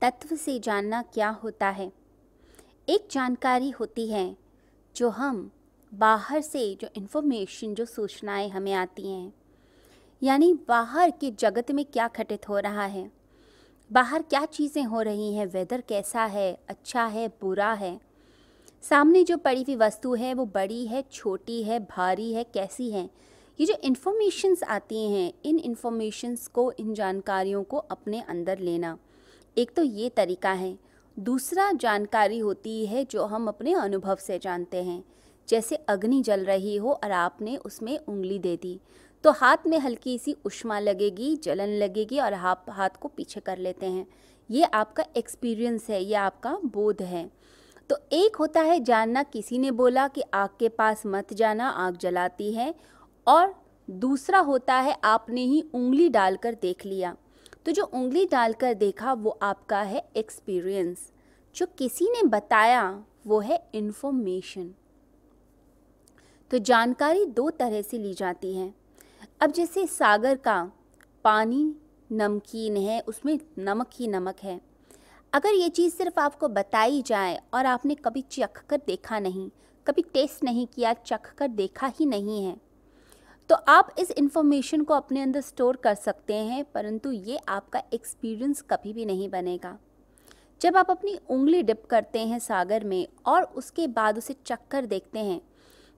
तत्व से जानना क्या होता है? एक जानकारी होती है, जो हम बाहर से जो इन्फॉर्मेशन जो सूचनाएँ हमें आती हैं। यानी बाहर के जगत में क्या घटित हो रहा है? बाहर क्या चीज़ें हो रही हैं? वेदर कैसा है? अच्छा है? बुरा है? सामने जो पड़ी हुई वस्तु है, वो बड़ी है, छोटी है, भारी है, कैसी है? ये जो इन्फॉर्मेशंस आती हैं, इन इन्फॉर्मेशंस को, इन जानकारियों को अपने अंदर लेना। एक तो ये तरीका है। दूसरा जानकारी होती है जो हम अपने अनुभव से जानते हैं। जैसे अग्नि जल रही हो और आपने उसमें उंगली दे दी तो हाथ में हल्की सी उष्मा लगेगी, जलन लगेगी और आप हाथ को पीछे कर लेते हैं। ये आपका एक्सपीरियंस है, ये आपका बोध है। तो एक होता है जानना, किसी ने बोला कि आग के पास मत जाना, आग जलाती है, और दूसरा होता है आपने ही उंगली डालकर देख लिया। तो जो उंगली डालकर देखा वो आपका है एक्सपीरियंस जो किसी ने बताया, वो है इन्फॉर्मेशन तो जानकारी दो तरह से ली जाती है। अब जैसे सागर का पानी नमकीन है, उसमें नमक ही नमक है। अगर ये चीज़ सिर्फ़ आपको बताई जाए और आपने कभी चख कर देखा नहीं, कभी टेस्ट नहीं किया, चख कर देखा ही नहीं है तो आप इस इन्फॉर्मेशन को अपने अंदर स्टोर कर सकते हैं, परंतु ये आपका एक्सपीरियंस कभी भी नहीं बनेगा। जब आप अपनी उंगली डिप करते हैं सागर में और उसके बाद उसे चक्कर देखते हैं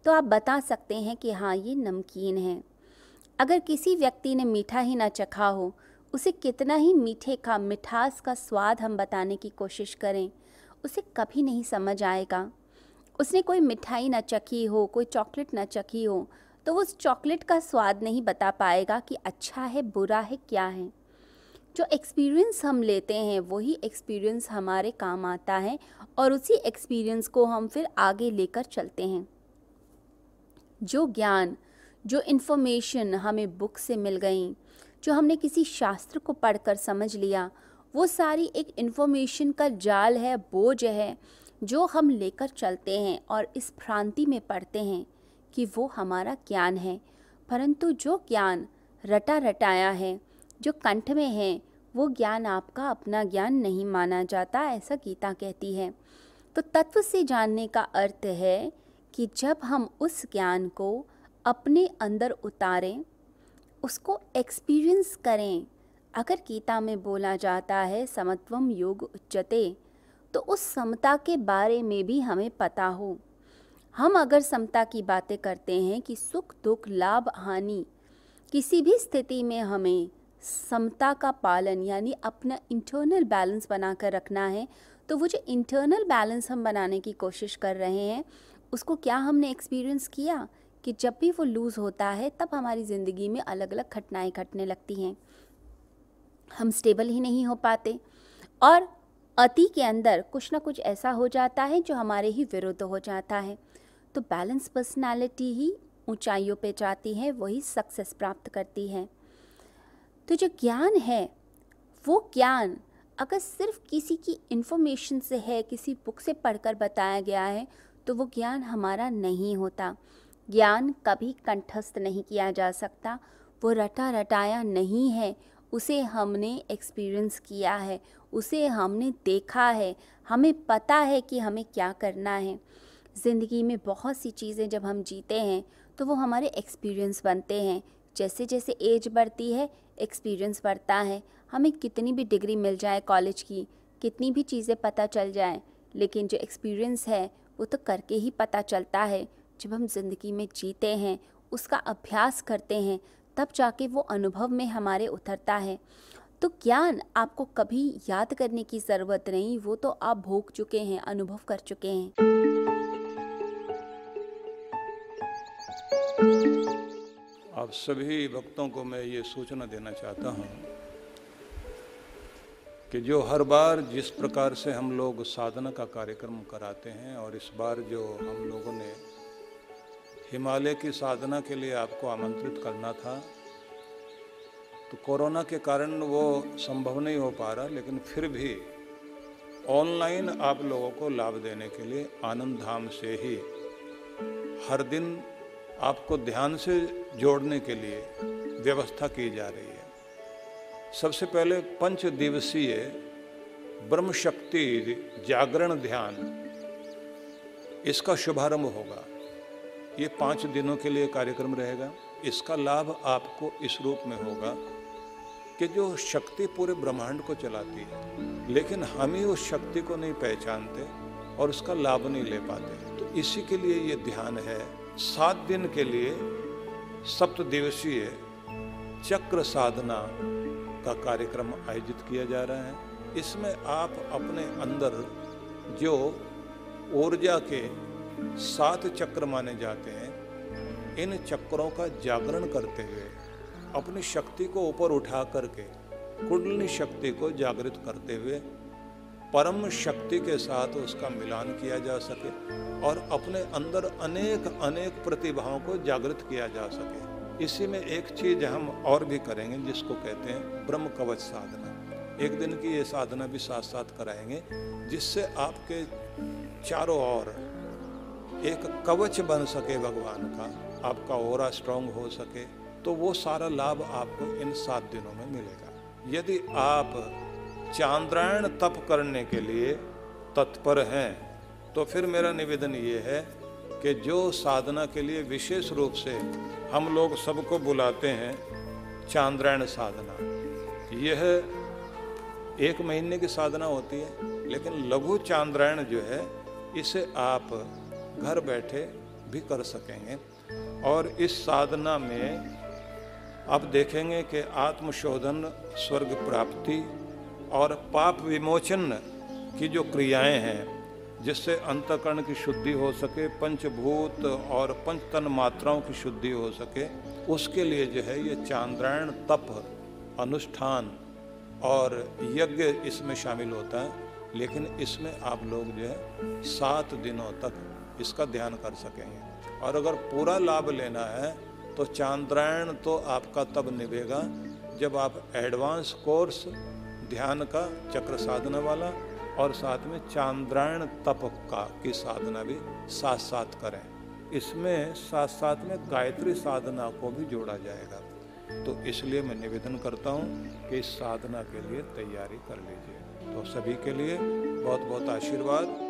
तो आप बता सकते हैं कि हाँ ये नमकीन है। अगर किसी व्यक्ति ने मीठा ही ना चखा हो, उसे कितना ही मीठे का, मिठास का स्वाद हम बताने की कोशिश करें, उसे कभी नहीं समझ आएगा। उसने कोई मिठाई ना चखी हो, कोई चॉकलेट ना चखी हो तो वो उस चॉकलेट का स्वाद नहीं बता पाएगा कि अच्छा है, बुरा है, क्या है। जो एक्सपीरियंस हम लेते हैं, वही एक्सपीरियंस हमारे काम आता है और उसी एक्सपीरियंस को हम फिर आगे लेकर चलते हैं। जो ज्ञान, जो इन्फॉर्मेशन हमें बुक से मिल गई, जो हमने किसी शास्त्र को पढ़कर समझ लिया, वो सारी एक इन्फॉर्मेशन का जाल है, बोझ है, जो हम लेकर चलते हैं और इस भ्रांति में पढ़ते हैं। कि वो हमारा ज्ञान है। परंतु जो ज्ञान रटा रटाया है, जो कंठ में है, वो ज्ञान आपका अपना ज्ञान नहीं माना जाता, ऐसा गीता कहती है। तो तत्व से जानने का अर्थ है कि जब हम उस ज्ञान को अपने अंदर उतारें, उसको एक्सपीरियंस करें, अगर गीता में बोला जाता है समत्वम योग उच्चते तो उस समता के बारे में भी हमें पता हो। हम अगर समता की बातें करते हैं कि सुख, दुख, लाभ, हानि किसी भी स्थिति में हमें समता का पालन यानी अपना इंटरनल बैलेंस बना कर रखना है तो वो जो इंटरनल बैलेंस हम बनाने की कोशिश कर रहे हैं, उसको क्या हमने एक्सपीरियंस किया कि जब भी वो लूज़ होता है, तब हमारी ज़िंदगी में अलग अलग घटनाएँ घटने लगती हैं। हम स्टेबल ही नहीं हो पाते और अति के अंदर कुछ ना कुछ ऐसा हो जाता है जो हमारे ही विरुद्ध हो जाता है। तो बैलेंस पर्सनालिटी ही ऊंचाइयों पे जाती है, वही सक्सेस प्राप्त करती है। तो जो ज्ञान है, वो ज्ञान अगर सिर्फ़ किसी की इन्फॉर्मेशन से है, किसी बुक से पढ़कर बताया गया है तो वो ज्ञान हमारा नहीं होता। ज्ञान कभी कंठस्थ नहीं किया जा सकता, वो रटा रटाया नहीं है, उसे हमने एक्सपीरियंस किया है, उसे हमने देखा है, हमें पता है कि हमें क्या करना है। ज़िंदगी में बहुत सी चीज़ें जब हम जीते हैं तो वो हमारे एक्सपीरियंस बनते हैं। जैसे जैसे एज बढ़ती है एक्सपीरियंस बढ़ता है। हमें कितनी भी डिग्री मिल जाए कॉलेज की, कितनी भी चीज़ें पता चल जाए, लेकिन जो एक्सपीरियंस है, वो तो करके ही पता चलता है। जब हम ज़िंदगी में जीते हैं, उसका अभ्यास करते हैं, तब जाके वो अनुभव में हमारे उतरता है। तो ज्ञान आपको कभी याद करने की ज़रूरत नहीं, वो तो आप भोग चुके हैं, अनुभव कर चुके हैं। आप सभी भक्तों को मैं ये सूचना देना चाहता हूँ कि जो हर बार जिस प्रकार से हम लोग साधना का कार्यक्रम कराते हैं और इस बार जो हम लोगों ने हिमालय की साधना के लिए आपको आमंत्रित करना था तो कोरोना के कारण वो संभव नहीं हो पा रहा, लेकिन फिर भी ऑनलाइन आप लोगों को लाभ देने के लिए आनंद धाम से ही हर दिन आपको ध्यान से जोड़ने के लिए व्यवस्था की जा रही है। सबसे पहले पंच दिवसीय ब्रह्म शक्ति जागरण ध्यान, इसका शुभारंभ होगा। ये पाँच दिनों के लिए कार्यक्रम रहेगा। इसका लाभ आपको इस रूप में होगा कि जो शक्ति पूरे ब्रह्मांड को चलाती है, लेकिन हम ही उस शक्ति को नहीं पहचानते और उसका लाभ नहीं ले पाते। तो इसी के लिए ये ध्यान है। सात दिन के लिए सप्त दिवसीय चक्र साधना का कार्यक्रम आयोजित किया जा रहा है। इसमें आप अपने अंदर जो ऊर्जा के सात चक्र माने जाते हैं, इन चक्रों का जागरण करते हुए अपनी शक्ति को ऊपर उठा करके कुंडली शक्ति को जागृत करते हुए परम शक्ति के साथ उसका मिलान किया जा सके और अपने अंदर अनेक अनेक प्रतिभाओं को जागृत किया जा सके। इसी में एक चीज़ हम और भी करेंगे, जिसको कहते हैं ब्रह्म कवच साधना। एक दिन की ये साधना भी साथ साथ कराएँगे, जिससे आपके चारों ओर एक कवच बन सके भगवान का, आपका ओरा स्ट्रांग हो सके तो वो सारा लाभ आपको इन सात दिनों में मिलेगा। यदि आप चांद्रायण तप करने के लिए तत्पर हैं। तो फिर मेरा निवेदन ये है कि जो साधना के लिए विशेष रूप से हम लोग सबको बुलाते हैं, चांद्रायण साधना। यह एक महीने की साधना होती है, लेकिन लघु चांद्रायण जो है, इसे आप घर बैठे भी कर सकेंगे। और इस साधना में आप देखेंगे कि आत्मशोधन, स्वर्ग प्राप्ति और पाप विमोचन की जो क्रियाएँ हैं, जिससे अंतकरण की शुद्धि हो सके, पंचभूत और पंचतन मात्राओं की शुद्धि हो सके, उसके लिए जो है ये चांद्रायण, तप, अनुष्ठान और यज्ञ इसमें शामिल होता है। लेकिन इसमें आप लोग जो है सात दिनों तक इसका ध्यान कर सकेंगे। और अगर पूरा लाभ लेना है तो चांद्रायण तो आपका तब निभेगा जब आप एडवांस कोर्स ध्यान का चक्र साधना वाला और साथ में चांद्रायण तप का की साधना भी साथ साथ करें। इसमें साथ साथ में गायत्री साधना को भी जोड़ा जाएगा। तो इसलिए मैं निवेदन करता हूँ कि इस साधना के लिए तैयारी कर लीजिए। तो सभी के लिए बहुत बहुत आशीर्वाद।